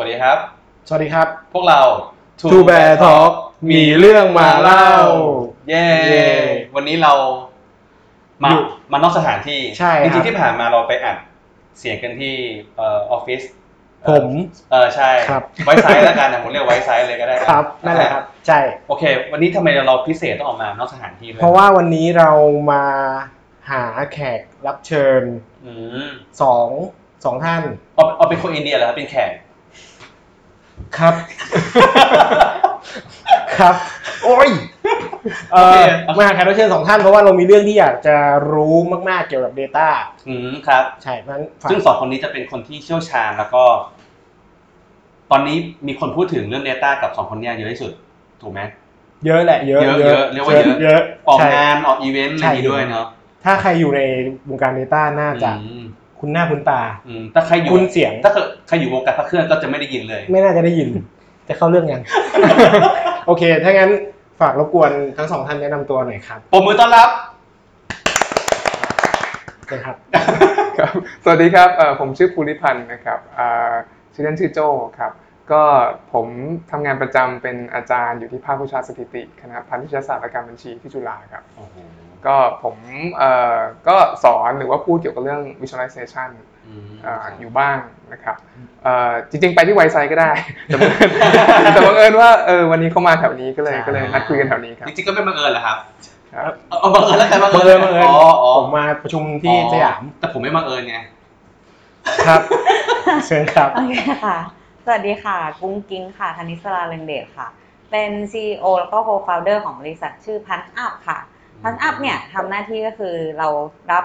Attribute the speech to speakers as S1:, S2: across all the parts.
S1: สวัสดีครับ
S2: สวัสดีครับ
S1: พวกเรา
S2: Two Bear Talk มีเรื่องมาเล่า
S1: เย้
S2: เย้
S1: วันนี้เรามา
S2: อยู่
S1: มานอกสถานที่
S2: ใช่ครับ
S1: ริงๆที่ผ่านมาเราไปอัดเสียงกันที่เออออฟฟิศ
S2: ผม
S1: เออใช่
S2: ครับ
S1: Wisesight แล้วกันนะผมเรียก Wisesight เลยก็ได้
S2: ครับนั่นแหละครับ ใช่
S1: โอเค วันนี้ทำไมเราพิเศษต้องออกมานอกสถานที่ด้วย
S2: เพราะว่าวันนี้เรามาหาแขกรับเชิญ
S1: อืม
S2: สองสองท่าน
S1: เอาเอาเป็นคนอินเดียเหรอครับเป็นแขก
S2: ครับ ครับ โอ้ยเออมาหาแขกรับเชิญสองท่านเพราะว่าเรามีเรื่องที่อยากจะรู้มากๆเกี่ยวกับ Data
S1: อืมครับ
S2: ใช่เพราะฉะนั้นฝาก
S1: ซึ่งสองคนนี้จะเป็นคนที่เชี่ยวชาญแล้วก็ ตอนนี้มีคนพูดถึงเรื่อง Data กับสองคนเนี้ยเยอะที่สุด ถูกไหม
S2: เยอะแหละเยอะ
S1: เยอะเยอะเรียกว่าเยอะ
S2: เยอะ
S1: ออก
S2: ใช่
S1: งานออกอีเวนต์อะไร
S2: ใช่
S1: อย่างนี้ด้วยเนาะ
S2: ถ้าใครอยู่ในวงการ Data น่าจะ
S1: อืม
S2: คุณหน้าคุณตา
S1: อืมถ้าใครอยู่
S2: คุณเสียง
S1: ถ้าเกิดใครอยู่วงการพระเครื่องก็จะไม่ได้ยินเลย
S2: ไม่น่าจะได้ยิน จะเข้าเรื่องยัง โอเค ถ้างั้นฝากรบกวนทั้งสองท่านแนะนำตัวหน่อยครับ
S1: ปมมือต้อนรับ
S2: เชิญครับ
S3: ครับสวัสดีครับเอ่อผมชื่อภูริพันธ์นะครับอ่าชื่อเล่นชื่อโจครับ ก็ผมทำงานประจำเป็นอาจารย์อยู่ที่ภาควิชาสถิติคณะพันธุศาสตร์และการบัญชีที่จุฬาครับ
S1: โอ้โห
S3: ก็ผมเอ่อก็สอนหรือว่าพูดเกี่ยวกับเรื่อง visualization
S1: อืม
S3: อ่าอยู่บ้างนะครับเอ่อจริงๆ ไปที่ไวไซก็ได้ แต่บังเอิญแต่บังเอิญว่าเออวันนี้เขามาแถวนี้ก็เลย
S2: ใช่
S3: ก็เลยนัดคุยกันแถวนี้ครับ
S1: จริงๆก็ไม่บังเอิญเหรอครับ
S3: ครับ
S1: เอาเอาบังเอิญแล้วกันบัง
S2: บัง
S1: เอิ
S2: เอิ
S1: ญ
S2: ญบังเอิญ
S1: อ๋ออ๋อ
S2: ผมมาประชุมที่สยาม
S1: แต่ผมไม่บังเอิญไง
S2: ครับเชิญครับ
S4: โอเคค่ะสวัสดีค่ะ กุ้งกิ้งค่ะธนิสราเรงเดชค่ะ เป็น CEO แล้วก็ Co-founder ของบริษัทชื่อพันอัพค่ะ พันอัพเนี่ยทำหน้าที่ก็คือเรารับ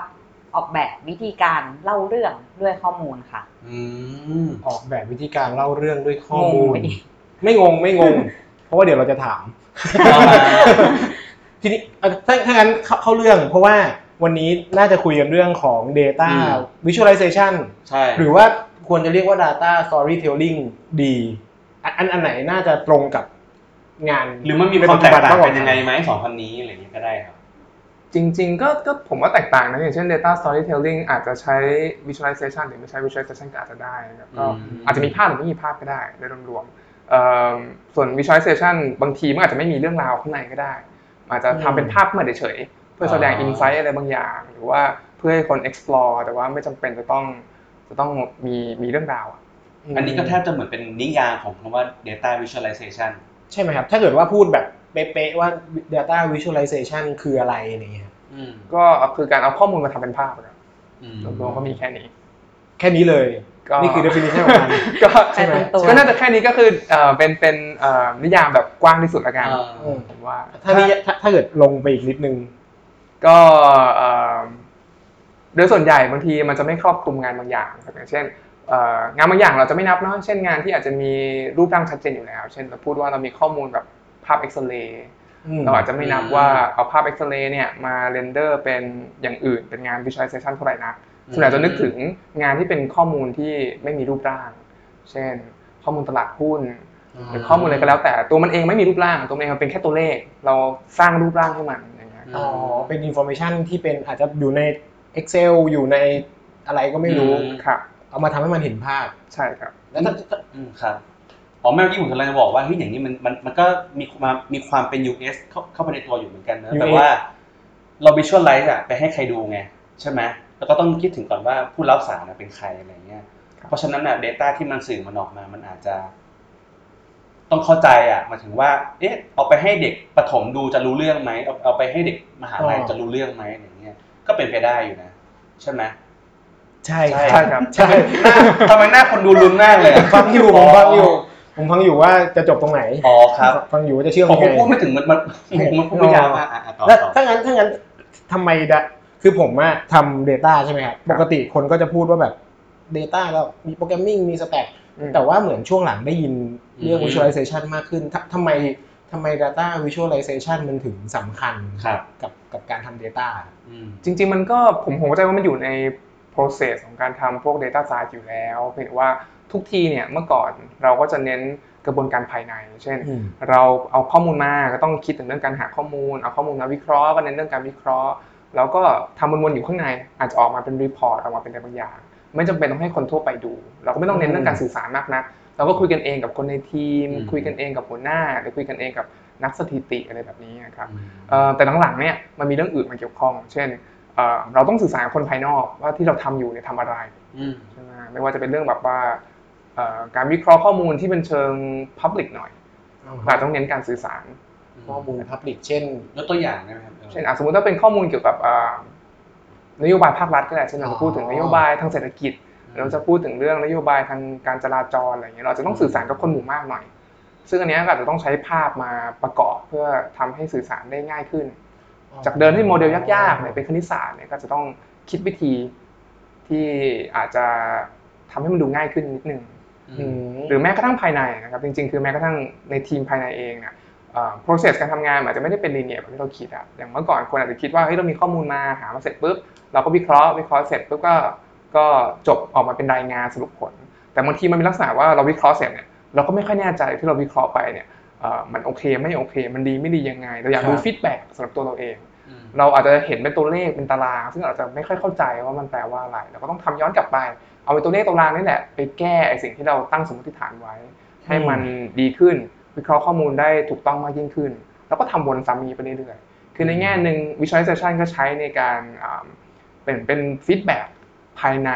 S4: ออกแบบวิธีการเล่าเรื่องด้วยข้อมูลค่ะ
S1: อืม
S2: ออกแบบวิธีการเล่าเรื่องด้วยข้อง
S4: ง
S2: มูล
S4: ไปดิ
S2: ไม่งงไม่งง เพราะว่าเดี๋ยวเราจะถาม ทีนี้เอ่อถ้าถ้างั้นเข้าเข้าเรื่อง เพราะว่าวันนี้น่าจะคุยกันเรื่องของ Data
S1: อืม
S2: Visualization
S1: ใช่
S2: หรือว่าควรจะเรียกว่า Data Storytelling ดีอันอันอันไหนน่าจะตรงกับงาน
S1: หรือมันมีความแตกต่าง
S2: ปฏิบั
S1: กันยังไงไหมสองพันนี้อะไรอย่างนี้ก็ได้ครับ
S3: จริงๆก็ก็ผมว่าแตกต่างนะอย่างเช่น data storytelling อาจจะใช้ visualization หรือไม่ใช้ visualization ก็อาจจะได้นะครับก็
S1: อืม
S3: อาจจะมีภาพหรือไม่มีภาพก็ได้โดยรวมๆเอ่อส่วน visualization บางทีมันอาจจะไม่มีเรื่องราวข้างในก็ได้ อาจจะทำเป็นภาพขึ้นมาเฉยๆเพื่อแสดง insight อะไรบางอย่าง หรือว่าเพื่อให้คน explore แต่ว่าไม่จำเป็นจะต้องจะต้องมีมีเรื่องราวอะ
S1: อันนี้ก็แทบจะเหมือนเป็นนิยามของคำว่า data visualization
S2: ใช่ไหมครับ ถ้าเกิดว่าพูดแบบ เป๊ะๆว่า Data Visualization คืออะไรอะไรเงี้ยครับ
S1: อืม
S3: ก็คือการเอาข้อมูลมาทำเป็นภาพอะครับ
S1: อืม
S3: รวมๆก็มีแค่นี้
S2: แค่นี้เลย
S3: ก็
S2: นี่คือ definition ของมัน
S3: ก็
S2: ใช่ไหม
S4: ตัว
S3: ก็น่าจะแค่นี้ก็คือเอ่อเป็นเป็นเอ่อนิยามแบบกว้างที่สุดละกัน
S1: อ่า
S2: อืม
S3: ผมว่า
S2: ถ้านี่ถ้าถ้าเกิดลงไปอีกนิดนึง
S3: ก็เอ่อโดยส่วนใหญ่บางทีมันจะไม่ครอบคลุมงานบางอย่างอย่างเช่นเอ่องานบางอย่างเราจะไม่นับเนาะเช่นงานที่อาจจะมีรูปร่างชัดเจนอยู่แล้ว เช่นเราพูดว่าเรามีข้อมูลแบบ ภาพเอ็กซเรย์
S2: อืม
S3: เราอาจจะไม่นับ
S1: อืม
S3: ว่าเอาภาพเอ็กซเรย์เนี่ยมาเรนเดอร์เป็นอย่างอื่นเป็นงาน visualization เท่าไหร่นักส่วนใหญ่จะนึกถึงงานที่เป็นข้อมูลที่ไม่มีรูปร่าง เช่น ข้อมูลตลาดหุ้นหรือข้อมูลอะไรก็แล้วแต่ตัวมันเองไม่มีรูปร่าง ตัวมันเองมันเป็นแค่ตัวเลข เราสร้างรูปร่างให้มันอย่างเงี้ย
S2: อ๋อเป็น information ที่เป็นอาจจะอยู่ใน Excel อยู่ในอะไรก็ไม่รู้
S1: อืม
S3: ครับ
S2: เอามาทำให้มันเห็นภาพ
S3: ใช่ครับ
S2: แล้วถ้าถ้า
S1: อืมครับ อ๋อแม่เมื่อกี้ผมกำลังจะบอกว่าเฮ้ยอย่างนี้มันมันมันก็มีมามีความเป็น US เข้าเข้าไปในตัวอยู่เหมือนกันนะ
S2: US
S1: แต่ว่าเรา visualize อะไปให้ใครดูไง ใช่ไหมแล้วก็ต้องคิดถึงก่อนว่าผู้รับสารน่ะเป็นใครอะไรเงี้ย
S3: ครับ
S1: เพราะฉะนั้นอะ data ที่มันสื่อมันออกมา มันอาจจะ ต้องเข้าใจอะหมายถึงว่า เอ๊ะ เอาไปให้เด็กประถมดูจะรู้เรื่องไหมเอาเอาไปให้เด็กมหาลัย
S2: อ๋อ
S1: จะรู้เรื่องไหมอย่างเงี้ย ก็เป็นไปได้อยู่นะ ใช่ไหม
S2: ใช่
S1: ใช่
S3: ใช่ครับ
S2: ใช่
S1: หน้าทำไมหน้าคนดูลุ้นมากเลยอะ
S2: ฟังอยู่ผมฟังอยู่ ผมฟังอยู่ว่าจะจบตรงไหน
S1: อ๋อครับ
S2: ฟังอยู่ว่าจะเชื่อม
S1: ผม
S2: ยังไง
S1: พูดไม่ถึงมันมันผมมันพูดไม่ยาวมากอะอะต่อ
S2: แล้ว
S1: ต่อ
S2: ถ้างั้นถ้างั้นทำไมดะคือผมอะทำ Data ใช่ไหมครับ
S3: ครับ
S2: ปกติคนก็จะพูดว่าแบบ Data ก็มีโปรแกรมมิ่งมีสแต็ก
S3: อืม
S2: แต่ว่าเหมือนช่วงหลังได้ยินเรื่อง
S1: อืม
S2: visualization มากขึ้นทำทำไมทำไม data visualization มันถึงสำคัญ
S1: ครับ
S2: กับกับการทำ data
S1: อืม
S3: จริงๆ มันก็ผมผมเข้าใจว่ามันอยู่ใน process ของการทำพวก data science อยู่แล้ว เพียงแต่ว่า ทุกทีเนี่ยเมื่อก่อนเราก็จะเน้นกระบวนการภายใน เช่น
S2: อืม
S3: เราเอาข้อมูลมาก็ต้องคิดถึงเรื่องการหาข้อมูล เอาข้อมูลมาวิเคราะห์ก็เน้นเรื่องการวิเคราะห์ แล้วก็ทำวนๆอยู่ข้างในอาจจะออกมาเป็นรีพอร์ตออกมาเป็นอะไรบางอย่าง ไม่จำเป็นต้องให้คนทั่วไปดู เราก็ไม่ต้องเน้นเรื่องการสื่อสารมากนักเราก็คุยกันเองกับคนในทีม
S1: อืม
S3: คุยกันเองกับหัวหน้าหรือคุยกันเองกับนักสถิติอะไรแบบนี้ครับ
S1: อืม
S3: เอ่อแต่หลังๆเนี่ยมันมีเรื่องอื่นมาเกี่ยวข้อง เช่นเอ่อเราต้องสื่อสารกับคนภายนอกว่าที่เราทำอยู่เนี่ยทำอะไร
S1: อืม
S3: ใช่ไหมไม่ว่าจะเป็นเรื่องแบบว่าเอ่อ การวิเคราะห์ข้อมูลที่เป็นเชิง Public หน่อยเราต้องเน้นการสื่อสาร
S2: ข้อมูลพับลิกเช่น
S1: ยกตัวอย่างได้ไหมครับ
S3: เช่นอะสมมติถ้าเป็นข้อมูลเกี่ยวกับอ่านโยบายภาครัฐก็ได้เช่นเราจะพูดถึง
S2: อ๋อ
S3: นโยบายทางเศรษฐกิจ เราจะพูดถึงเรื่องนโยบายทางการจราจรอะไรอย่างเงี้ยเราจะต้องสื่อสารกับคนหมู่มากหน่อย ซึ่งอันเนี้ยก็อาจจะต้องใช้ภาพมาประกอบเพื่อทำให้สื่อสารได้ง่ายขึ้น จากเดินที่โมเดลยากๆเนี่ยเป็นคณิตศาสตร์เนี่ยก็จะต้องคิดวิธีที่อาจจะทำให้มันดูง่ายขึ้นนิดนึง
S1: อืม
S3: หรือแม้กระทั่งภายในนะครับจริงๆ คือแม้กระทั่งในทีมภายในเองเนี่ยเอ่อ process การทำงานมันอาจจะไม่ได้เป็น linear แบบที่เราคิดอะอย่างเมื่อก่อนคนอาจจะคิดว่าเฮ้ยเรามีข้อมูลมาหามาเสร็จปุ๊บเราก็วิเคราะห์วิเคราะห์เสร็จปุ๊บก็ก็จบออกมาเป็นรายงานสรุปผล แต่บางทีมันมีลักษณะว่าเราวิเคราะห์เสร็จเนี่ยเราก็ไม่ค่อยแน่ใจที่เราวิเคราะห์ไปเนี่ยเอ่อมันโอเคไม่โอเค มันดีไม่ดียังไง เราอยากรู้
S1: ครับ
S3: feedback สำหรับตัวเราเอง
S1: อืม
S3: เราอาจจะเห็นเป็นตัวเลขเป็นตาราง ซึ่งอาจจะไม่ค่อยเข้าใจว่ามันแปลว่าอะไรเราก็ต้องทำย้อนกลับไป เอาไอ้ตัวเลขตารางนี่แหละไปแก้ไอ้สิ่งที่เราตั้งสมมติฐานไว้ ให้มันดีขึ้น วิเคราะห์ข้อมูลได้ถูกต้องมากยิ่งขึ้น แล้วก็ทำวนซ้ำนี้ไปเรื่อยๆคือในแง่หนึ่ง visualization ก็ใช้ในการอ่าเป็นเป็นฟีดแบ็กภายใน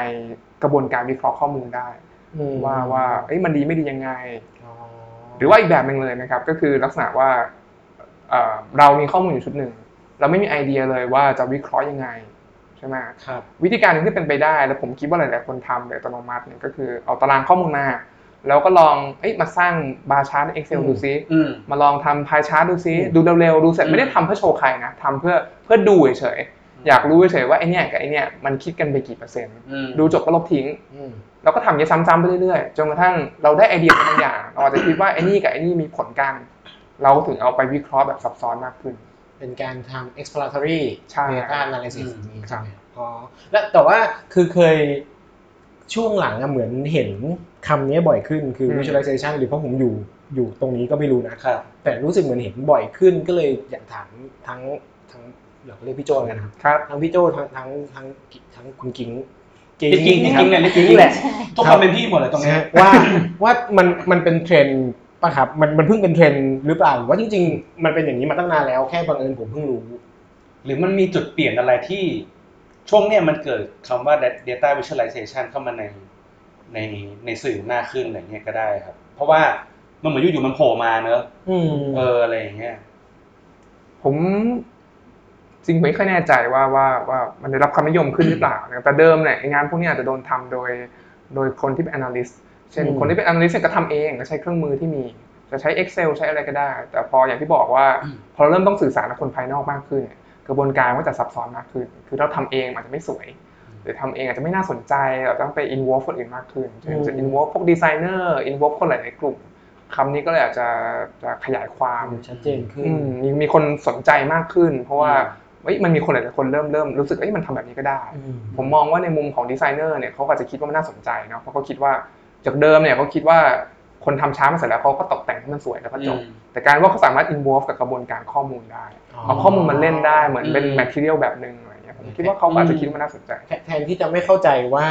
S3: กระบวนการวิเคราะห์ข้อมูลได้
S2: อืม
S3: ว่าว่าเอ้ยมันดีไม่ดียังไง
S2: อ๋อ
S3: หรือว่าอีกแบบหนึ่งเลยนะครับ ก็คือลักษณะว่าเอ่อเรามีข้อมูลอยู่ชุดหนึ่งเราไม่มีไอเดียเลยว่าจะวิเคราะห์ยังไง ใช่ไหม
S2: ครับ
S3: วิธีการหนึงที่เป็นไปได้ แล้วผมคิดว่าหลายๆคนทำโดยอัตโนมัติเนี่ยก็คือเอาตารางข้อมูลมา แล้วก็ลองเอ้ยมาสร้าง bar chart ใน Excel
S2: อืม
S3: ดูซิ
S1: อืม
S3: มาลองทำ pie chart ดูซิ
S2: อืม
S3: ดูเร็วๆดูเสร็จ
S1: อืม
S3: ไม่ได้ทำเพื่อโชว์ใครนะทำเพื่อเพื่อดูเฉยๆอยากรู้เฉยๆว่าไอ้เนี้ยกับไอ้เนี้ยมันคิดกันไปกี่เปอร์เซ็นต์
S1: อืม
S3: ดูจบก็ลบทิ้ง
S2: อืม
S3: แล้วก็ทำอย่างนี้ซ้ำๆไปเรื่อยๆ จนกระทั่งเราได้ไอเดียบางอย่าง เราอาจจะคิดว่าไอ้นี่กับไอ้นี่มีผลกัน เราถึงเอาไปวิเคราะห์แบบซับซ้อนมากขึ้น
S2: เป็นการทำ exploratory
S3: ใช่
S2: data analysis
S1: อืม
S2: อย่างนี้ใช่ไหมอ๋อแล้วแต่ว่าคือเคยช่วงหลังอะเหมือนเห็นคำนี้บ่อยขึ้นคือ
S3: อืม
S2: visualization หรือเพราะผมอยู่อยู่ตรงนี้ก็ไม่รู้นะ
S1: ครับ
S2: แต่รู้สึกเหมือนเห็นบ่อยขึ้นก็เลยอยากถามทั้งทั้งอยากเรียกพี่โจแล้วกันครับ
S3: ครับ
S2: ทั้งพี่โจทั้งทั้งทั้งทั้งคุณกิ้ง
S1: พี่กิ้งพี่กิ้งเนี่ย
S2: กิ้งแหละ
S1: ทุกคนเป็นพี่หมดเลยตรงนี้
S2: นะฮะว่าว่ามันมันเป็นเทรนด์ ป่ะครับมันมันเพิ่งเป็นเทรนด์หรือเปล่าหรือว่าจริง ๆ มันเป็นอย่างนี้มาตั้งนานแล้วแค่บังเอิญผมเพิ่งรู้
S1: หรือมันมีจุดเปลี่ยนอะไรที่ช่วงเนี้ยมันเกิดคำว่า data visualization เข้ามาในในในสื่อมากขึ้นอะไรเงี้ยก็ได้ครับ เพราะว่ามันเหมือนอยู่ๆมันโผล่มาเนอะ
S2: อืม
S1: เอออะไรอย่างเงี้ย
S3: ผมจริงไม่ค่อยแน่ใจว่าว่าว่ามันได้รับความนิยมขึ้นหรือเปล่านะแต่เดิมเนี่ยไอ้งานพวกนี้อาจจะโดนทำโดย โดยคนที่เป็น analyst เช่น
S2: อืม
S3: คนที่เป็น analyst เนี่ยก็ทำเองก็ใช้เครื่องมือที่มีจะใช้ Excel ใช้อะไรก็ได้ แต่พออย่างที่บอกว่า
S1: อืม
S3: พอเราเริ่มต้องสื่อสารกับคนภายนอกมากขึ้นเนี่ยกระบวนการก็จะซับซ้อนมากขึ้น คือเราทำเองอาจจะไม่สวย หรือทำเองอาจจะไม่น่าสนใจเราต้องไป involve คนอื่นมากขึ้นเช่นจะ involve พวกดีไซเนอร์ involve คนหลายๆกลุ่มคำนี้ก็เลยอาจจะจะขยายความ
S2: ชัดเจนขึ้น
S3: อืมมีมีคนสนใจมากขึ้น เพราะว่าเอ้ยมันมีคนหลายๆคนเริ่มเริ่มรู้สึกเอ้ยมันทำแบบนี้ก็ได้ ผมมองว่าในมุมของดีไซเนอร์เนี่ยเขาก็อาจจะคิดว่ามันน่าสนใจเนาะเพราะเขาคิดว่า จากเดิมเนี่ยเขาคิดว่าคนทำช้ามาเสร็จแล้วเขาก็ตกแต่งให้มันสวยแล้วก็จบ
S1: อืม
S3: แต่การว่าเขาสามารถ involve กับกระบวนการข้อมูลได้เอาข้อมูลมาเล่นได้เหมือนเป็น
S1: อืม
S3: material แบบหนึ่งอะไรเงี้ยผมคิดว่าเขาก็อาจจะคิดว่ามันน่าสนใจ
S2: แทแทนที่จะไม่เข้าใจว่า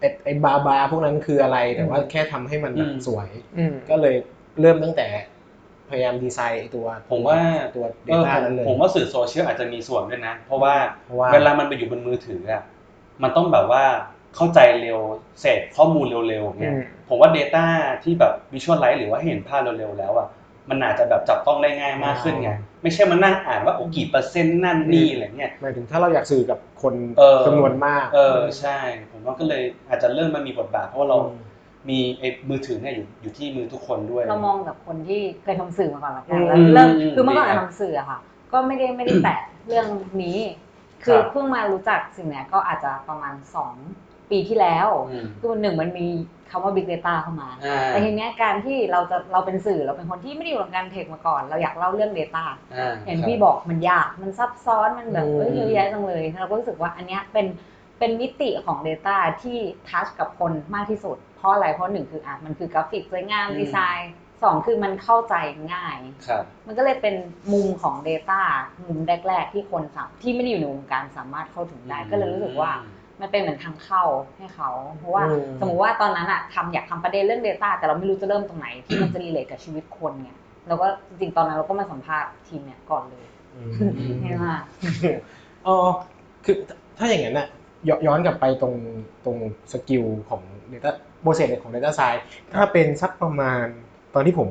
S2: ไอ้ไอ้บาบาพวกนั้นคืออะไรแต่ว่าแค่ทำให้มันแบบ
S1: อืม
S2: สวย
S3: อืม
S2: ก็เลยเริ่มตั้งแต่พยายามดีไซน์ไอ้ตัว
S1: ผมว่า
S2: ตัว
S1: เออ
S2: Data
S1: ผม
S2: นั้นเลย
S1: ผมว่าสื่อโซเชียลอาจจะมีส่วนด้วยนะ เพราะว่า
S2: เพราะว่า
S1: เวลามันไปอยู่บนมือถืออะมันต้องแบบว่า เข้าใจเร็วเสพข้อมูลเร็วๆเนี่ย
S3: อืม
S1: ผมว่า Data ที่แบบ Visualize หรือว่าให้เห็นภาพเร็วๆแล้วอะมันอาจจะแบบจับต้องได้ง่ายมากขึ้นไงไม่ใช่มานั่งอ่านว่าโอ้กี่เปอร์เซ็นต์นั่นนี่อะไรเงี้ย
S2: หมายถึงถ้าเราอยากสื่อกับคน
S1: เออ
S2: จำนวนมาก
S1: เออใช่ ผมว่าก็เลยอาจจะเริ่มมามีบทบาทเพราะว่าเรา
S2: อืม
S1: มีไอ้มือถือเนี่ยอยู่อยู่ที่มือทุกคนด้วย
S4: เรามองจากคนที่เคยทำสื่อมาก่อนละกัน
S2: อืม
S4: แล้วเริ่ม
S1: อืม
S4: คือเมื่อก่อน
S1: ดีครับ
S4: ทำสื่ออะค่ะ ก็ไม่ได้ไม่ได้แตะเรื่องนี้ คือ
S1: ครับ
S4: เพิ่งมารู้จักสิ่งเนี้ยก็อาจจะประมาณสอง ปีที่แล้ว
S1: อืม
S4: คือวันหนึ่งมันมีคำว่า Big Data เข้ามา
S1: อ่า
S4: แต่ทีเนี้ยการที่เราจะเราเป็นสื่อเราเป็นคนที่ไม่ได้อยู่กับการเทคมาก่อน เราอยากเล่าเรื่อง Data
S1: อ่า
S4: อย่าง
S1: ครับ
S4: ที่บอกมันยากมันซับซ้อนมันแบบ
S2: อืม
S4: เอ้ยเยอะแยะจังเลยเราก็รู้สึกว่าอันเนี้ยเป็นเป็นมิติของ Data ที่touch กับคนมากที่สุด เพราะอะไรเพราะหนึ่งคืออะมันคือกราฟิกสวยงาม
S1: อืม
S4: ดีไซน์สองคือมันเข้าใจง่าย
S1: ครับ
S4: มันก็เลยเป็นมุมของ Data มุมแรก ๆ ที่คนสามที่ไม่ได้อยู่ในวงการสามารถเข้าถึงได้ ก็เลยรู้สึกว่า มันเป็นเหมือนทางเข้าให้เขา เพราะว่า
S2: อืม
S4: สมมุติว่าตอนนั้นอะทำอยากทำประเด็นเรื่อง Data แต่เราไม่รู้จะเริ่มตรงไหนที่มันจะ relate กับชีวิตคนไงเราก็จริงๆตอนนั้นเราก็มาสัมภาษณ์ทีมเนี่ยก่อนเลย
S2: อืม
S4: ง่ายมาก
S2: เออคือถ้าอย่างนั้นน่ะย้อนย้อนกลับไปตรงตรงสกิลของ Data โปรเซสของ Data Science ถ้าเป็นสักประมาณตอนที่ผม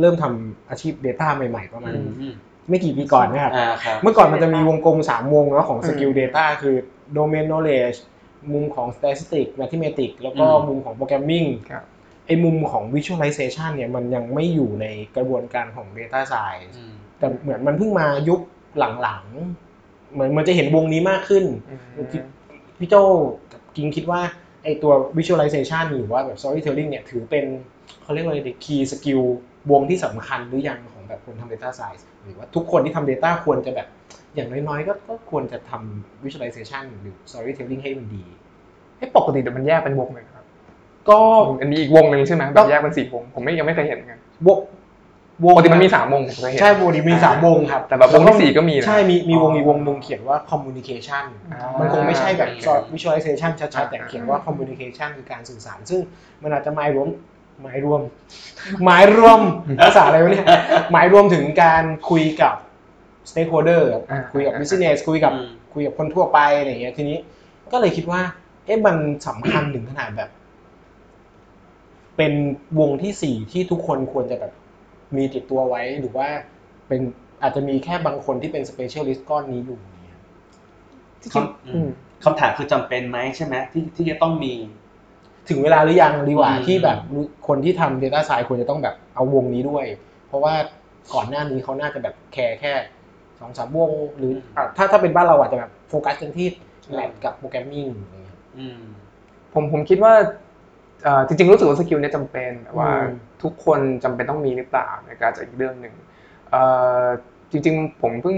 S2: เริ่มทำอาชีพ Data ใหม่ ๆ ประมาณ
S1: อืมอืม
S2: ไม่กี่ปีก่อนนะครับ
S1: อ่าครับ
S2: เมื่อก่อนมันจะมีวงกลม3วงเนาะของ skill
S3: อื ม
S2: Data คือ Domain Knowledge มุมของ Statistics Mathematics แล้วก็
S1: อืม
S2: มุมของ Programming
S3: ครับ
S2: ไอ้มุมของ Visualization เนี่ยมันยังไม่อยู่ในกระบวนการของ Data Science
S1: อืม
S2: แต่เหมือนมันเพิ่งมายุคหลังๆเหมือนมันจะเห็นวงนี้มากขึ้น
S3: อืม
S2: พี่โจกับกิงคิดว่าไอตัว visualization หรือว่าแบบ storytelling เนี่ยถือเป็นเขาเรียกว่าอะไร key skill วงที่สำคัญหรือยังของ แบบคนทำ data science หรือว่าทุกคนที่ทำ data ควรจะแบบ อย่างน้อยๆ ก็ก็ควรจะทำ visualization หรือ storytelling ให้มันดี
S3: ให้ปกติเดี๋ยวมันแยกเป็นวงเลยครับ
S2: ก็
S3: มันมีอีกวงหนึ่งใช่ไหมแบบแยกเป็นสี่วงผมไม่ยังไม่เคยเห็นเหมือนกัน
S2: วงว
S3: ป
S2: ง
S3: กติมันมีสามวงผมเคยเห็น
S2: ใช่วงนี้มีสามวงครับ
S3: แต่แบบวงที่สี่ก็มีนะ
S2: ใช่มีมีวง
S3: อ๋อ
S2: มีวงหนึ่งเขียนว่า communication
S3: อ่า
S2: มันคงไม่ใช่แบบ
S1: อ่า
S2: visualization ชัด
S3: อ่า
S2: ๆแต่เขียนว่า communication คือการสื่อสาร ซึ่งมันอาจจะหมายรวม หมายรวม หมายรวมภาษาอะไรวะเนี่ยหมายรวมถึงการคุยกับ stakeholder
S3: อ่า
S2: คุยกับ business คุยกับ
S1: อืม
S2: คุยกับคนทั่วไปอะไรอย่างเงี้ยทีนี้ ก็เลยคิดว่า เอ๊ะมันสำคัญถึงขนาดแบบ เป็นวงที่สี่ที่ทุกคนควรจะแบบมีติดตัวไว้หรือว่าเป็นอาจจะมีแค่บางคนที่เป็น specialist ก้อนนี้อยู่เนี่ย
S1: คำอืมคำถามคือจำเป็นไหมใช่ไหมที่ที่จะต้องมี
S2: ถึงเวลาหรือยังดีกว่า
S1: อืม
S2: ที่แบบคนที่ทำ Data Science ควรจะต้องแบบเอาวงนี้ด้วย เพราะว่าก่อนหน้านี้เขาน่าจะแบบแคร์แค่สองสามวง หรืออะถ้าถ้าเป็นบ้านเราอาจจะแบบโฟกัสกันที่แลบกับ programming อะไรเงี้ย
S1: อืม
S3: ผมผมคิดว่าเอ่อจริงๆรู้สึกว่าสกิลเนี้จำเป็นแต่ว่า
S2: อืม
S3: ทุกคนจำเป็นต้องมีหรือเปล่าในการจะอีกเรื่องหนึ่งเอ่อจริงๆ ผมเพิ่ง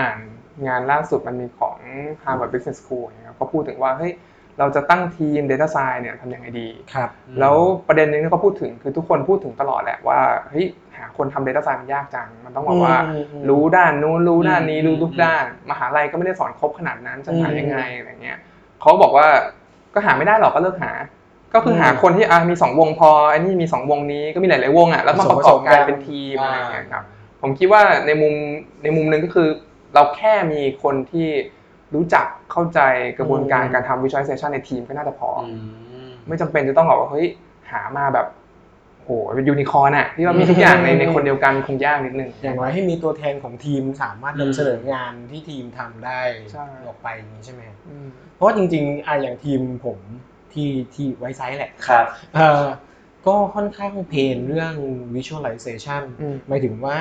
S3: อ่านงานล่าสุดมันมีของ Harvard Business School นะครับเขาพูดถึงว่าเฮ้ย เราจะตั้งทีม Data Science เนี่ยทำยังไงดี
S2: ครับ
S1: อืม
S3: แล้วประเด็นหนึงที่เขาพูดถึงคือทุกคนพูดถึงตลอดแหละว่าเฮ้ยหาคนทำ Data Science มันยากจัง มันต้องแบบว่า
S2: อืมอืม
S3: รู้ด้านนู้นรู้ด้านนี้
S1: อืม
S3: รู้ทุก
S1: อืม
S3: ด้าน มหาลัยก็ไม่ได้สอนครบขนาดนั้นจะหา
S2: อืม
S3: ยังไงอะไรเงี้ยเขาบอกว่าก็หาไม่ได้หรอกก็เลิกหา ก็คือหา
S2: อืม
S3: คนที่อะมีสองวงพอไอ้นี่มีสองวงนี้ก็มีหลายๆวงอะแล้วมาประกอบกันเป็นทีมอะไรเงี้ยครับผมคิดว่าในมุมในมุมหนึ่งก็คือ เราแค่มีคนที่ รู้จักเข้าใจกระบวนการ
S2: อืม
S3: การทำ visualization ในทีมก็น่าจะพออ
S1: อืม
S3: ไม่จำเป็นจะต้องแบบว่าเฮ้ยหามาแบบโหเป็นยูนิคอร์นอะที่ว่ามีทุกอย่างในในคนเดียวกันคงยากนิดนึง
S2: อย่างไรให้มีตัวแทนของทีมสามารถ
S1: อืม
S2: นำเสนองานที่ทีมทำได้
S3: ใช่
S2: ออกไปอย่างนี้ใช่ไหม
S3: อืม
S2: เพราะว่าจริงๆอะอย่างทีมผมที่ที่ไว้ไซส์แหละ
S1: ครับ
S2: เอ่อก็ค่อนข้างเพนเรื่อง visualization
S3: อืม
S2: หมายถึงว่า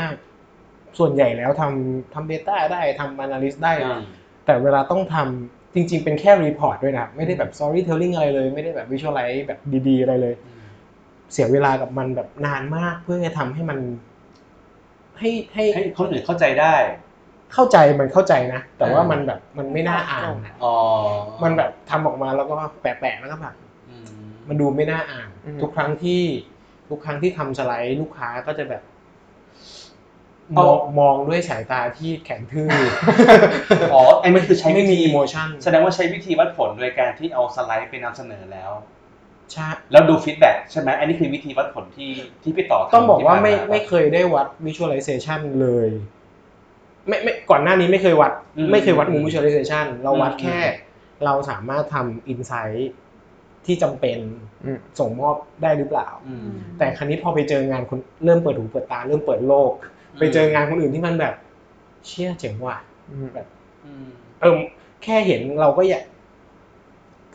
S2: ส่วนใหญ่แล้วทำทำ Data ได้ทำ Analyst ได้
S1: อืม
S2: แต่เวลาต้องทำจริง ๆ เป็นแค่ Report ด้วยนะครับไม่ได้แบบ Storytelling อะไรเลย ไม่ได้แบบ Visualize แบบดีๆ อะไรเลย เสียเวลากับมันแบบนานมากเพื่อจะทำให้มันให้ให้
S1: ให้คนอื่นเข้าใจได้
S2: เข้าใจมันเข้าใจนะ แต่ว่า
S1: อ่ามั
S2: มันแบบมันไม่น่าอ่านอะ
S1: อ๋อ
S2: มันแบบทำออกมาแล้วก็แปะๆแล้วก็แบบ
S1: อืม
S2: มันดูไม่น่าอ่าน
S3: อืม
S2: ทุกครั้งที่ทุกครั้งที่ทำสไลด์ลูกค้าก็จะแบบ ม
S1: เอา
S2: องมองด้วยสายตาที่แข็งทื่อ
S1: อ๋อไอ้มันคือใช้
S2: ไม่มี
S1: วิธี
S2: emo tion
S1: แสดงว่าใช้วิธีวัดผลโดยการที่เอาสไลด์ไปนำเสนอแล้ว
S2: ใช่
S1: แล้วดู feedback ใช่ไหมอันนี้คือวิธีวัดผลที่ที่พี่ต่อทำ
S2: ต้องบอกว่า
S1: ที่ผ่น
S2: ไม่ไม่เคยได้วัด visualization เลย ไม่ไม่ก่อนหน้านี้ไม่เคยวัด
S1: อืม
S2: ไม่เคยวัดมุม visualization เราวัด
S1: อืม
S2: แค่ เราสามารถทำ insight ที่จำเป็น
S3: อืม
S2: ส่งมอบได้หรือเปล่า
S1: อืม
S2: แต่ครั้นี้พอไปเจองานคนเริ่มเปิดหูเปิดตาเริ่มเปิดโลก ไปเจองานคนอื่นที่มันแบบเชี่ยเจ๋งว่ะ
S3: อืม
S2: แบบ
S1: อืม
S2: เออแค่เห็นเราก็อยาก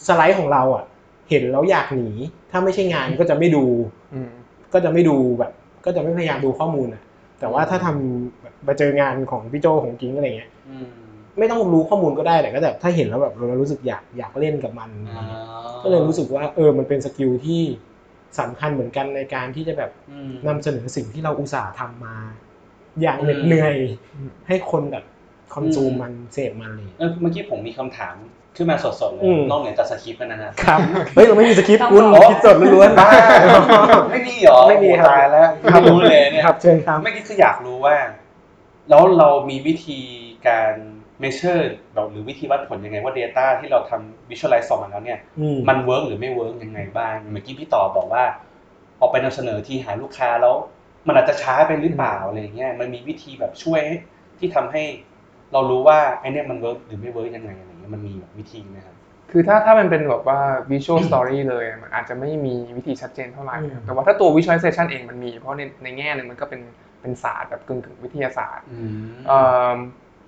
S2: สไลด์ของเราอะ เห็นแล้วอยากหนี ถ้าไม่ใช่งานก็จะไม่ดู
S3: อืม
S2: ก็จะไม่ดูแบบ ก็จะไม่พยายามดูข้อมูลอะ แต่ว่าถ้าทำแบบมาเจองานของพี่โจของกิ้งอะไรเงี้ย
S1: อืม
S2: ไม่ต้องรู้ข้อมูลก็ได้แต่ก็แบบถ้าเห็นแล้วแบบเรารู้สึกอยากอยากเล่นกับมัน
S1: อ่า
S2: ก็เลยรู้สึกว่า เออมันเป็น skill ที่สำคัญเหมือนกันในการที่จะแบบ
S1: อืม
S2: นำเสนอสิ่งที่เราอุตส่าห์ทำมา อย่าง
S1: อืม
S2: เหน็ดเหนื่อย
S3: อืม
S2: ให้คนแบบ consume อืม
S1: มั
S2: นเสพมันเลย
S1: เออเมื่อกี้ผมมีคำถามขึ้นมาสดๆเลย
S2: อืม
S1: นอกเหนือจากสคริปต์นะฮะ
S2: ครับเฮ้ยเราไม่มีสคริปต์
S4: ต้อง
S2: คุณ
S4: บอก
S2: คิดสดล้วนๆ
S1: บ้าไม่มีเหรอ
S2: ไม่มีครับ
S1: โอ้ตายแล้วไม่รู้เลยเนี่ย
S2: ครับเชิญครับ
S1: เมื่อกี้คืออยากรู้ว่า แล้วเรามีวิธีการ measure แบบหรือวิธีวัดผลยังไงว่า Data ที่เราทำ visualize ออกมาแล้วเนี่ย
S2: อืม
S1: มันเวิร์กหรือไม่เวิร์กยังไงบ้างเมื่อกี้พี่ต่อบอกว่า ออกไปนำเสนอที่หาลูกค้าแล้ว มันอาจจะช้าไปหรือเปล่าอะไรเงี้ยมันมีวิธีแบบช่วยให้ที่ทำให้เรารู้ว่าไอเนี้ยมันเวิร์กหรือไม่เวิร์กยังไงอะไรเงี้ยมันมีแบบวิธีไหมครับ
S3: คือถ้าถ้ามันเป็นแบบว่า visual story เลยมันอาจจะไม่มีวิธีชัดเจนเท่าไหร่
S2: อืม
S3: แต่ว่าถ้าตัว visualization เองมันมี เพราะในในแง่หนึ่งมันก็เป็นเป็นศาสตร์แบบกึ่งกึ่งวิทยาศาสตร์
S1: อืม
S3: เอ่อ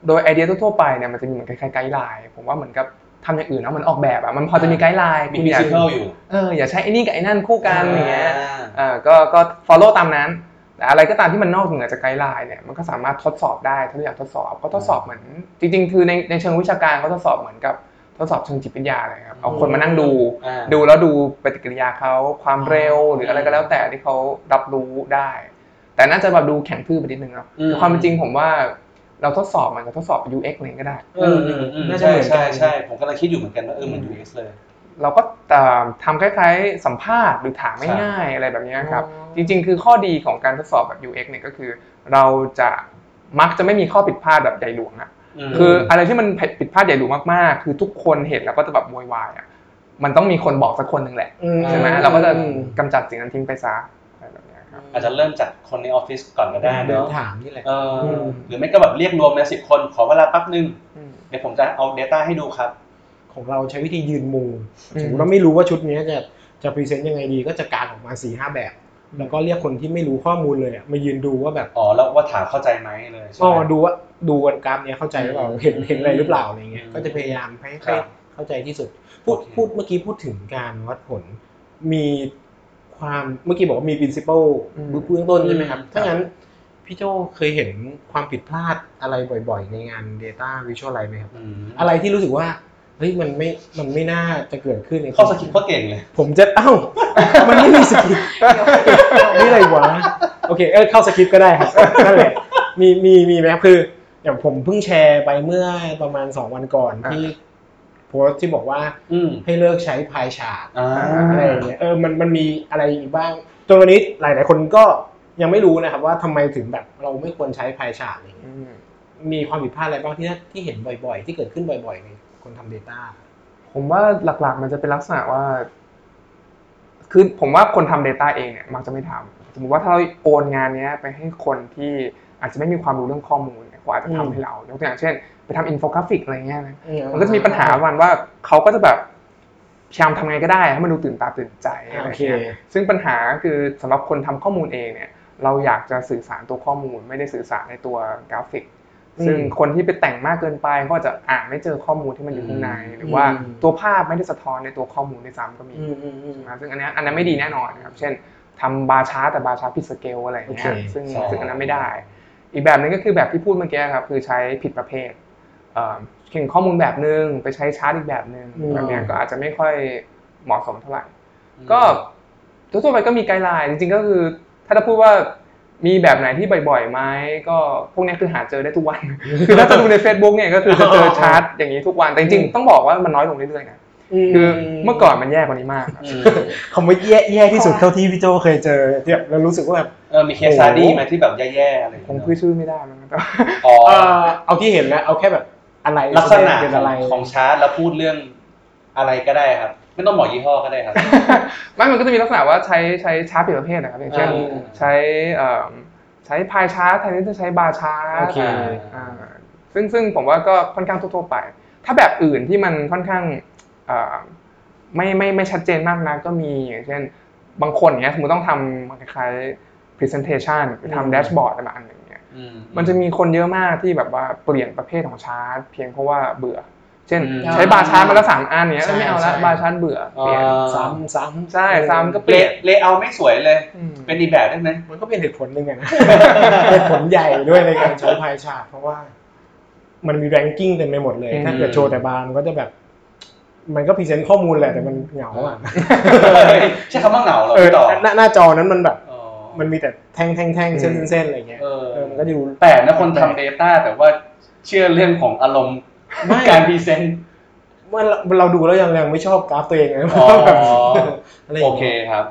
S3: โดยไอเดียทั่วๆไปเนี่ยมันจะมีเหมือนคล้ายๆไกด์ไลน์ผมว่าเหมือนกับทำอย่างอื่นเนาะเหมือนออกแบบอะมันพอจะมีไกด์ไลน์
S1: มี
S3: คล้าย
S1: principle อยู่
S3: เอออย่าใช้ไอ้นี่กับไอ้นั่นคู่กันอย่างเงี้ย
S1: อ่า
S3: เออก็ก็ follow ตามนั้น แต่อะไรก็ตามที่มันนอกเหนือจากไกด์ไลน์เนี่ยมันก็สามารถทดสอบได้ถ้าเราอยากทดสอบก็ทดสอบเหมือน จริง ๆ คือในในเชิงวิชาการก็ทดสอบเหมือนกับทดสอบเชิงจิตวิทยาเลยครับเอาคนมานั่งดู
S1: อ่า
S3: ดูแล้วดูปฏิกิริยาเขาความเร็วหรืออะไรก็แล้วแต่ที่เขารับรู้ได้ แต่น่าจะแบบดูแข็งทื่อไปนิดนึงเนาะ
S1: อืม
S3: แต่ความเป็นจริงผมว่าเราทดสอบมันกับทดสอบ UX อะไรก็ได้
S2: เออ
S1: อืมอืม
S2: น่าจะ
S1: ใช่
S2: เหมือนกั
S1: ใช่
S2: น
S1: ใช่ผมกำลังคิดอยู่เหมือนกันว่าเออเหมัน UX เลย
S3: เราก็เอ่อทำคล้ายๆ สัมภาษณ์หรือถามง่ายๆอะไรแบบเนี้ยครับ จริงๆ คือข้อดีของการทดสอบแบบ UX เนี่ยก็คือ เราจะมักจะไม่มีข้อผิดพลาดแบบใหญ่หลวงอะ
S1: ม
S3: คืออะไรที่มันผิดพลาดใหญ่หลวงมากๆ คือทุกคนเห็นแล้วก็จะแบบโวยวายอะมันต้องมีคนบอกสักคนหนึ่งแหละ
S2: อืม
S3: ใช่ไหม
S1: อืม
S3: เราก็จะกำจัดสิ่งนั้นทิ้งไปซะอะไรแบบเนี้ยครับ
S1: อาจจะเริ่มจากคนในออฟฟิศก่อนก็ได้
S2: เดิน
S1: เนาะ
S2: ถามนี่แหละ
S1: เอออ
S2: ม
S1: หรือไม่ก็แบบเรียกรวมเลยสิบคน ขอเวลาแป๊บนึง
S3: อืม
S1: เดี๋ยวผมจะเอา Data ให้ดูครับ
S2: ของเราใช้วิธียืนมุง
S3: อืม
S2: สมมติเราไม่รู้ว่าชุดเนี้ยจะจะพรีเซนต์ยังไงดีก็จะกางออกมาสี่ห้าแบบ แล้วก็เรียกคนที่ไม่รู้ข้อมูลเลยอะมายืนดูว่าแบบ
S1: อ๋อแล้วว่าถามเข้าใจไหมเลยใช่
S2: ก็
S1: ไหม
S2: ดูว่าดูกันกราฟเนี้ยเข้าใจหรือเปล่า
S1: อืม
S2: เห็นเห็นอะไรหรือเปล่าอะไรเงี้ย
S1: อืม
S2: ก็จะพยายามให้
S1: ครั
S2: ให้
S1: บ
S2: เข้าใจที่สุดพูด
S1: โอเค
S2: พูดเมื่อกี้พูดถึงการวัดผลมีความเมื่อกี้บอกว่ามี principle
S3: อืม
S2: เบื้องต้นใช่ไหมครับ
S1: อืม
S2: ถ้างั้นพี่โจเคยเห็นความผิดพลาดอะไรบ่อยๆ ในงาน Data Visualize ไหมครับ
S1: อืม
S2: อะไรที่รู้สึกว่า เฮ้ยมันไม่มันไม่น่าจะเกิดขึ้นใน
S1: เข้าสคริปต์ก็เก่งเลย
S2: ผมจะเอ้ามันไม่มีสคริปต์นี่อะไรวะโอเคเออเข้าสคริปต์ก็ได้ครับนั่นแหละมีมีมีไหมครับคืออย่างผมเพิ่งแชร์ไปเมื่อประมาณสองวันก่อน
S3: อ่า
S2: ที่โพสต์ที่บอกว่า
S1: อืม
S2: ให้เลิกใช้พายชาร์ต
S1: อ่า
S2: อะไรอย่างเงี้ยเออมันมันมีอะไรอีกบ้างจนวันนี้หลายหลายๆคนก็ยังไม่รู้นะครับว่าทำไมถึงแบบเราไม่ควรใช้ pie chart อะไรอย่างเงี้ย
S3: อืม
S2: มีความผิดพลาดอะไรบ้างที่ที่เห็นบ่อย ๆ ที่เกิดขึ้นบ่อย ๆ ใน คนทำ Data
S3: ผมว่าหลักๆ มันจะเป็นลักษณะว่า คือผมว่าคนทำ Data เองเนี่ยมักจะไม่ทำสมมติว่าถ้าเราโอนงานเนี้ยไปให้คนที่อาจจะไม่มีความรู้เรื่องข้อมูลเนี่ยเขาอาจจะ
S2: อืม
S3: ทำให้เรายกตัวอย่างเช่น ไปทำอินโฟกราฟิกอะไรเงี้ยนะ
S2: อื
S3: มันก็จะมีปัญหาประมันว่าเขาก็จะแบบพยายามทำไงก็ได้ให้มันดูตื่นตาตื่นใจอะไร
S2: โอเค
S3: เงี้ยซึ่งปัญหาคือสำหรับคนทำข้อมูลเองเนี่ยเราอยากจะสื่อสารตัวข้อมูล ไม่ได้สื่อสารในตัวกราฟิก ซึ่งคนที่ไปแต่งมากเกินไปก็จะอ่านไม่เจอข้อมูลที่มันอยู่ข้างในหรือว่าตัวภาพไม่ได้สะท้อนในตัวข้อมูลด้วยซ้ำก็มี
S2: อืมอืมอืม
S3: นะซึ่งอันเนี้ยอันนั้นไม่ดีแน่นอนครับเช่นทำ bar chart แต่ bar chart ผิดสเกลอะไรอย่างเงี้ย
S2: โอเค
S3: ซึ่ง
S1: ใช่
S3: ซึ่งอันนั้นไม่ได้ อีกแบบหนึงก็คือแบบที่พูดเมื่อกี้ครับคือใช้ผิดประเภทเอ่อเก็บข้อมูลแบบนึงไปใช้ชาร์ตอีกแบบนึง
S2: อืม
S3: แบบเนี้ยก็อาจจะไม่ค่อยเหมาะสมเท่าไหร่ ก็ทั่วๆไปก็มีไกด์ไลน์จริงๆก็คือ ถ้าจะพูดว่า มีแบบไหนที่บ่อยๆไหมก็พวกเนี้ยคือหาเจอได้ทุกวัน คือถ้าจะดูใน Facebook เนี่ยก็คือจะเจอชาร์ตอย่างนี้ทุกวันแต่จริง
S2: อืม
S3: ๆต้องบอกว่ามันน้อยลงเรื่อยๆนะคือเมื่อก่อนมันแย่กว่านี้มากครับ
S1: อืม
S2: คำว่าแย่แย่ที่สุดเท่าที่พี่โจเคยเจอเนี่ยเรารู้สึกว่าแบบ
S1: เออมีเคส study ไหมที่แบบแย่ๆอะไรอย่าง
S3: คง
S1: เงี้ย
S3: พูดชื่อไม่ได้มันก็
S1: อ๋อ
S2: เออเอาที่เห็นแล้วเอาแค่แบบอะไร
S1: ลักษณะ
S2: เป็น
S1: ขอ
S2: อะ
S1: ง
S2: ไร
S1: ของชาร์ตแล้วพูดเรื่อง อะไรก็ได้ครับ ไม่ต้องบอกยี่ห้อก็ได้ครับ
S3: ไม่มันก็จะมีลักษณะว่าใช้ใช้ชาร์ตผิดประเภทนะครับ อย่างเช่น
S1: อ่า
S3: ใช้เอ่อใช้ pie chart แทนที่จะใช้ bar chart
S2: โอเค
S3: อ่าซึ่งซึ่งผมว่าก็ค่อนข้างทั่วๆไป ถ้าแบบอื่นที่มันค่อนข้างเอ่อไม่ไม่ไม่ชัดเจนมากนะก็มีอย่างเช่น บางคนเนี้ยสมมติต้องทำคล้ายๆ presentation หรือ
S2: อืม
S3: ทำแดชบอร์ดอะไรมาอันหนึ่งเนี่ย
S1: อื
S3: มันจะมีคนเยอะมากที่แบบว่าเปลี่ยนประเภทของชาร์ตเพียงเพราะว่าเบื่อ เช่น
S1: อืม
S3: ใช้ bar chart มาแล้วสามอันเนี้ย
S2: ใช่
S3: ไม่เอาละ
S2: ใช้
S3: bar chart เบื่อเปลี่ยน
S1: อ่า
S2: ซ้ำซ้ำ
S3: ใช่ซ้ำก็เป
S1: เล
S3: ลี่ยน
S1: layer ไม่สวยเลย
S3: อืม
S1: เป็นอีกแบบได้ไหม
S2: มันก็เป็นเหตุผลหนึ่งอะนะเหตุผลใหญ่ด้วยในการใช้ pie chart เพราะว่า มันมี ranking เต็มไปหมดเลย
S3: อืม
S2: ถ้าเกิดโชว์แต่บาร์มันก็จะแบบมันก็ present ข้อมูลแหละแต่มันเหงาอะ
S1: ใช้คำว่าเหงาเหรอ
S2: เออ
S1: พี่ต่อ
S2: หน้าหน้าจอนั้นมันแบบ
S1: อ๋อ
S2: มันมีแต่แท่งแท่งแท่งเส้นเส้นอะไรเงี้ย
S1: เออ
S2: เออมันก็ดู
S1: แปลกนะคนทำ Data แต่ว่าเชื่อเรื่องของอารมณ์
S2: ไม่
S1: การ present
S2: ว่าเราเราดูแล้วยังยังไม่ชอบกราฟตัวเองนะ
S1: อ๋อ
S2: แบบอะไรอย่าง
S1: เงี้
S2: ย
S1: เคครับ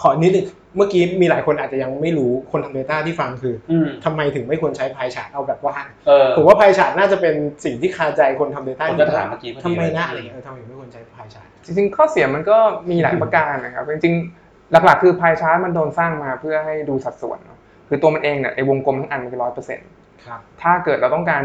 S2: ขอนิดนึงเมื่อกี้มีหลายคนอาจจะยังไม่รู้คนทำ Data ที่ฟังคือ
S1: อืม
S2: ทำไมถึงไม่ควรใช้ pie chart เอาแบบว่า
S1: เออ
S2: ผมว่า pie chart น่าจะเป็นสิ่งที่คาใจคนทำ Data
S1: ผมจะถามเมื่อกี้พอดี
S2: ทำไมนะ
S1: เลย
S2: อะไรอย่างเงี้ยเออทำไมไม่ควรใช้พายชาร์ต
S3: จริงๆ ข้อเสียมันก็มีหลายประการนะครับจริงๆ หลักๆ คือ pie chart มันโดนสร้างมาเพื่อให้ดูสัดส่วนเนอะคือตัวมันเองเนี่ยไอ้วงกลมทั้งอันมันคือร้อยเปอร์เซ็นต์
S2: ครับ
S3: ถ้าเกิดเราต้องการ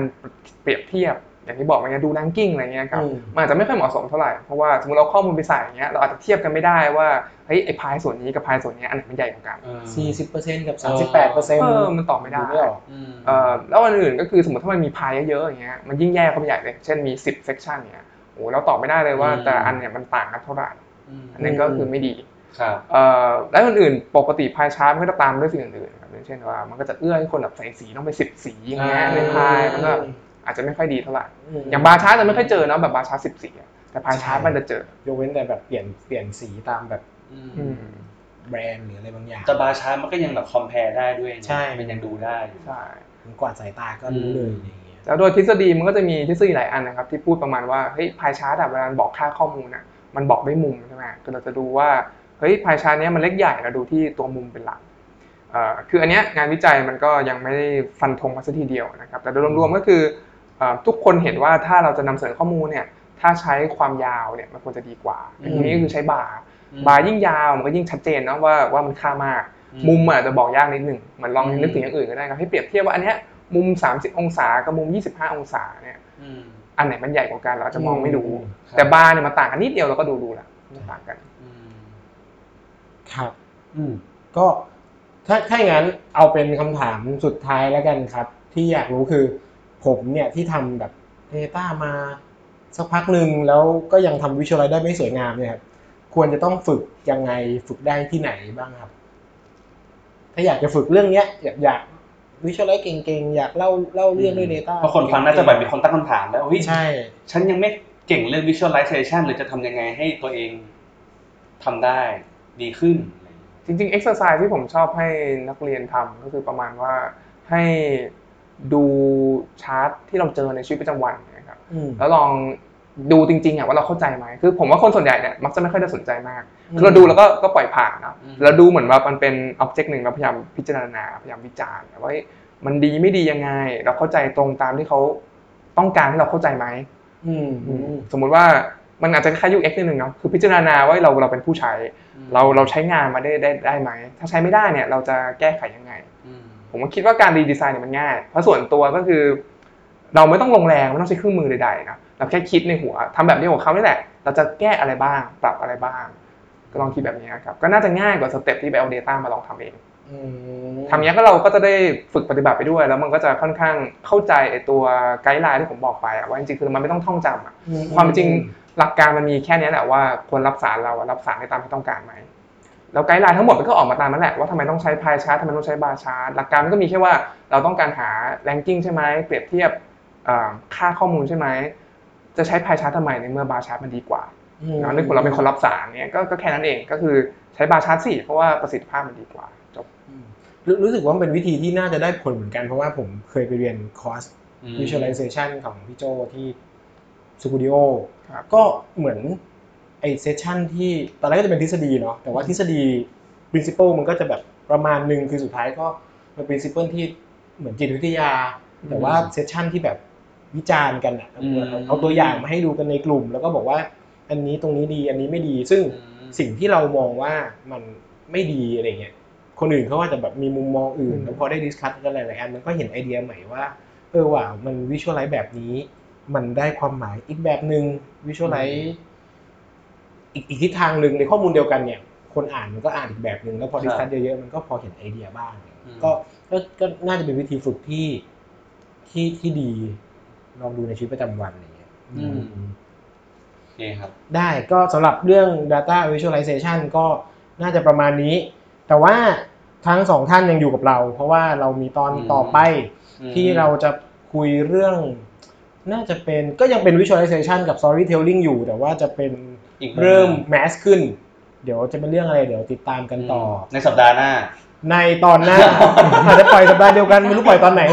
S3: เปรียบเทียบ อย่างที่บอกไปไงดู ranking อะไรเงี้ยครับ
S2: อืม
S3: มันอาจจะไม่ค่อยเหมาะสมเท่าไหร่เพราะว่าสมมติเราข้อมูลไปใส่อย่างเงี้ยเราอาจจะเทียบกันไม่ได้ว่าเฮ้ยไอ้พายส่วนนี้กับพายส่วนนี้อันไหนมันใหญ่กว่ากัน
S1: เออ
S2: สี่สิบเปอร์เซ็นต์กับสามสิบแปดเปอร์เซ็นต์
S3: เออมันตอบไม่ได้
S2: ไม่ออก
S1: อืม
S3: เอ่อแล้วอันอื่นก็คือสมมติถ้ามันมีพายเยอะๆอย่างเงี้ยมันยิ่งแย่เข้าไปใหญ่เลยเช่นมี 10 section เงี้ยโอ้เราตอบไม่ได้เลยว่า
S1: อืม
S3: แต่อันเนี่ยมันต่างกันเท่าไหร่
S1: ม
S3: อันนั้นก็คือไม่ดี
S1: ครับ
S3: เอ่อแล้วอื่นๆปกติ pie chart มันก็จะตามด้วยสิ่งอื่นๆครับอย่างเช่นว่ามันก็จะเอื้อให้คนแบบใส่สีต้องไปสิบสีอย่างเงี้ย
S1: อ่า
S3: ในพายมันก็ อาจจะไม่ค่อยดีเท่าไหร่
S2: ม
S3: อย่าง bar chart จะไม่ค่อยเจอเนอะแบบ bar chart สิบสีอะแต่ pie chart
S2: ใช่
S3: มันจะเจอย
S2: กเว้นแต่แบบเปลี่ยนเปลี่ยนสีตามแบบ
S1: อืม
S3: อืม
S2: แบรนด์หรืออะไรบางอย่าง
S1: แต่ bar chart มันก็ยังแบบ compare ได้ด้วยนะ
S2: ใช่
S1: มันยังดูได้อยู่
S3: ใช่
S2: มันกวาดสายตาก็รู้เลยอย่างเงี้ย
S3: แล้วโดยทฤษฎีมันก็จะมีทฤษฎีหลายอันนะครับ ที่พูดประมาณว่าเฮ้ย pie chart อะเวลาบอกค่าข้อมูลอะมันบอกด้วยมุมใช่ไหมคือเราจะดูว่าเฮ้ย pie chart เนี้ยมันเล็กใหญ่เราดูที่ตัวมุมเป็นหลักเอ่อคืออันเนี้ยงานวิจัยมันก็ยังไม่ได้ฟันธงมาสักทีเดียวนะครับแต่โดยรวมๆก็คือเอ่อ ทุกคนเห็นว่าถ้าเราจะนำเสนอข้อมูลเนี่ยถ้าใช้ความยาวเนี่ยมันควรจะดีกว่า
S1: อืม
S3: ทีนี้ก็คือใช้บาร์
S1: อืม
S3: บาร์ยิ่งยาวมันก็ยิ่งชัดเจนนะว่าว่ามันค่ามาก
S1: อืม
S3: มุมอาจจะบอกยากนิดหนึ่งเหมือนลอง
S1: อืม
S3: นึกถึงอย่างอื่นก็ได้ครับให้เปรียบเทียบว่าอันเนี้ยมุม 30 องศากับมุม 25 องศาเนี่ย
S1: อืม
S3: อันไหนมันใหญ่กว่ากันเราอาจจะมองไม่รู้
S1: ครับ
S3: แต่บาร์เนี่ยมันต่างกันนิดเดียวเราก็ดูดูละมันต่างกัน
S1: อืม
S2: ครับ
S1: อืม
S2: ก็ถ้าถ้าอย่างนั้นเอาเป็นคำถามสุดท้ายแล้วกันครับ ที่อยากรู้คือ ผมเนี่ยที่ทำแบบ Data มาสักพักหนึ่งแล้วก็ยังทำวิชวลไลได้ไม่สวยงามเนี่ยครับควรจะต้องฝึกยังไงฝึกได้ที่ไหนบ้างครับ ถ้าอยากจะฝึกเรื่องเนี้ยอยากอยากวิชวลไลเก่งๆ อยากเล่าเล่าเรื่องด้วย Data
S1: เพราะคนฟังน่าจะแบบมีคนตั้งคำถามแล้วเฮ้ย
S2: ใช่
S1: ฉันยังไม่เก่งเรื่อง visualization หรือจะทำยังไงให้ตัวเองทำได้ดีขึ้นอะไรอย่างเงี้ย
S3: จริงๆ exercise ที่ผมชอบให้นักเรียนทำก็คือประมาณว่าให้ ดูชาร์ตที่เราเจอในชีวิตประจำวันนะครับ
S2: อืม
S3: แล้วลองดูจริงๆอะว่าเราเข้าใจไหมคือ ผมว่าคนส่วนใหญ่เนี่ยมักจะไม่ค่อยได้สนใจมาก
S2: อืม
S3: คือเราดูแล้วก็ก็ปล่อยผ่านเนาะ
S1: อืม
S3: เราดูเหมือนว่ามันเป็น object หนึ่งเราพยายามพิจารณาพยายามวิจารณ์ว่าเฮ้ยมันดีไม่ดียังไง เราเข้าใจตรงตามที่เขาต้องการให้เราเข้าใจไหม
S2: อืมอืม
S3: สมมุติว่ามันอาจจะคล้ายๆ UX นิดนึงเนาะคือพิจารณาว่าเราเราเป็นผู้ใช้ เราเราใช้งานมาได้ได้ได้ไหมถ้าใช้ไม่ได้เนี่ย เราจะแก้ไขยังไง
S1: อืม
S3: ผมก็คิดว่าการรีดีไซน์เนี่ยมันง่าย เพราะส่วนตัวก็คือ เราไม่ต้องลงแรงไม่ต้องใช้เครื่องมือใดๆนะเราแค่คิดในหัวทำแบบเดียวกับเขานี่แหละ เราจะแก้อะไรบ้าง ปรับอะไรบ้าง ก็ลองคิดแบบนี้ครับ ก็น่าจะง่ายกว่า step ที่ไปเอา Data มาลองทำเอง
S2: อืม
S3: ทำอย่างนี้ยก็เราก็จะได้ฝึกปฏิบัติไปด้วย แล้วมันก็จะค่อนข้างเข้าใจไอ้ตัว guideline ที่ผมบอกไปอะว่าจริงๆคือมันไม่ต้องท่องจำอะ
S2: อื
S3: ความจริงหลักการมันมีแค่เนี้ยแหละว่าควรรับสารเราอะรับสารได้ตามที่ต้องการไหม แล้ว guideline ทั้งหมดมันก็ออกมาตามนั้นแหละว่าทำไมต้องใช้ pie chart ทำไมต้องใช้ bar chart หลักการมันก็มีแค่ว่าเราต้องการหา ranking ใช่ไหมเปรียบเทียบเอ่อค่าข้อมูลใช่ไหมจะใช้ pie chart ทำไมในเมื่อ bar chart มันดีกว่า
S2: อืม
S3: เนาะนึกว่าเราเป็นคนรับสารเนี่ยก็ก็แค่นั้นเองก็คือใช้ bar chart สิเพราะว่าประสิทธิภาพมันดีกว่าจบ
S2: อืมรู้รู้สึกว่ามันเป็นวิธีที่น่าจะได้ผลเหมือนกันเพราะว่าผมเคยไปเรียนคอร์ส
S1: อืม
S2: visualization ของพี่โจที่สตูดิโอ
S3: ครับ
S2: ก็เหมือนไอ session ที่ตอนแรกก็จะเป็นทฤษฎีเนาะแต่ว่าทฤษฎี principle มันก็จะแบบประมาณหนึ่งคือสุดท้ายก็เป็น principle ที่เหมือนจิตวิทยา แต่ว่า session ที่แบบวิจารณ์กันอะ
S1: อืม
S2: เอาเอาตัวอย่างมาให้ดูกันในกลุ่ม แล้วก็บอกว่าอันนี้ตรงนี้ดีอันนี้ไม่ดี ซึ่ง
S1: อืม
S2: สิ่งที่เรามองว่ามันไม่ดีอะไรเงี้ยคนอื่นเขาอาจจะแบบมีมุมมองอื่น
S3: อืม
S2: แล้วพอได้ discuss กันหลายๆอันมันก็เห็นไอเดียใหม่ว่าเออว่ะมัน visualize แบบนี้ มันได้ความหมายอีกแบบหนึ่ง visualize อีกอีกทิศทางหนึ่งในข้อมูลเดียวกันเนี่ย คนอ่านมันก็อ่านอีกแบบหนึ่งแล้วพอ discuss เยอะๆมันก็พอเห็นไอเดียบ้าง
S1: อืม
S2: ก็ก็ก็น่าจะเป็นวิธีฝึกที่ที่ที่ดี ลองดูในชีวิตประจำวันอะไรเงี้ย
S1: อืม
S2: อืม
S1: โอเคครับ
S2: ได้ก็สำหรับเรื่อง data visualization ก็น่าจะประมาณนี้ แต่ว่าทั้งสองท่านยังอยู่กับเรา เพราะว่าเรามีตอน
S1: อืม
S2: ต่อไป
S1: อืม
S2: ที่เราจะคุยเรื่อง น่าจะเป็นก็ยังเป็น visualization กับ storytelling อยู่ แต่ว่าจะเป็น
S1: อีกมุม
S2: เริ่ม mass ขึ้น เดี๋ยวจะเป็นเรื่องอะไรเดี๋ยวติดตามกันต่ออ
S1: ในสัปดาห์หน้า
S2: ในตอนหน้าอาจจะปล่อยสัปดาห์เดียวกันไม่รู้ปล่อยตอนไหน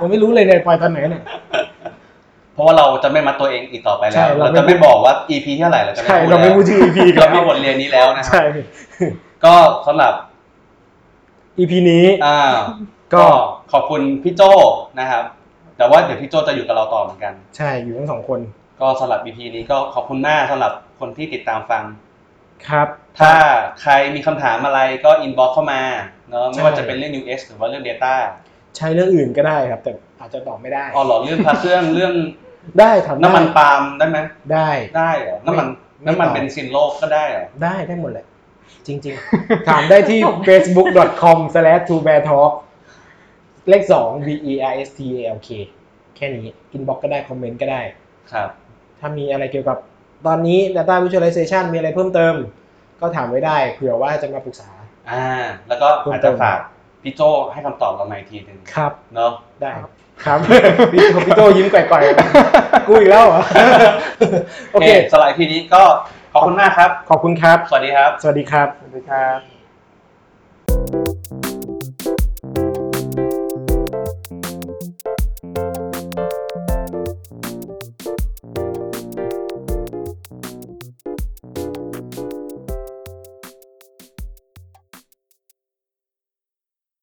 S2: ยังไม่รู้เลยเนี่ยปล่อยตอนไหนเนี่ย
S1: เพราะว่าเราจะไม่มัดตัวเองอีกต่อไป
S2: ใช่
S1: แล้ว
S2: เรา
S1: เรา
S2: ไม่
S1: จะไม่บอกว่า EP เท่าไหร่เราจะ
S2: ใช่
S1: ไม่พูด
S2: เราไม่
S1: แล้ว
S2: พูดชื่อ EP กัน
S1: เรามีบทเรียนนี้แล้วนะครับ
S2: ใช่
S1: ก็สำหรับ
S2: EP นี้
S1: อ่า
S2: ก็
S1: ก็ขอบคุณพี่โจนะครับ แต่ว่าเดี๋ยวพี่โจจะอยู่กับเราต่อเหมือนกัน
S2: ใช่อยู่ทั้งสองคน
S1: ก็สำหรับ EP นี้ก็ขอบคุณมากสำหรับคนที่ติดตามฟัง
S2: ครับ
S1: ถ้าใครมีคำถามอะไรก็ inbox เข้ามาเนาะ
S2: ใช่
S1: ไม่ว่าจะเป็นเรื่อง New X หรือว่าเรื่อง Data
S2: ใช้เรื่องอื่นก็ได้ครับ แต่อาจจะตอบไม่ได้
S1: อ๋อเหรอเรื่องพระเครื่องเรื่อง
S2: ได้ทำได้
S1: น้ำมันปาล์มได้ไหม
S2: ได้
S1: ได้เหรอน้ำมัน
S2: ไม่
S1: น้ำมัน
S2: ตอบ
S1: เบนซินโลกก็ได้เหรอ
S2: ได้ได้หมดแหละจริง ๆ ถามได้ที่ facebook.com/2beartalk เลข2 b e r s t a l k แค่นี้ อินบ็อกก็ได้ คอมเมนต์ก็ได้
S1: ครับ
S2: ถ้ามีอะไรเกี่ยวกับตอนนี้ Data Visualization มีอะไรเพิ่มเติม ก็ถามไว้ได้เผื่อว่าจะมาปรึกษา
S1: อ่า แล้วก็
S2: เพิ่ม
S1: อาจ
S2: เติ
S1: จะ
S2: ม
S1: ฝากพี่โจให้คำตอบเรามาอีกทีหนึ่ง
S2: ครับ
S1: เนาะ
S2: ได้ครับพี่โจพี่โจยิ้มก่อยๆกูอีกแล้วเหรอโอเค
S1: สไลด์พีนี้ก็ขอบคุณมากครับ
S2: ขอบคุณครับ
S1: สวัสดีครับ
S2: สวัสดีครับ
S3: สวัสดีครับ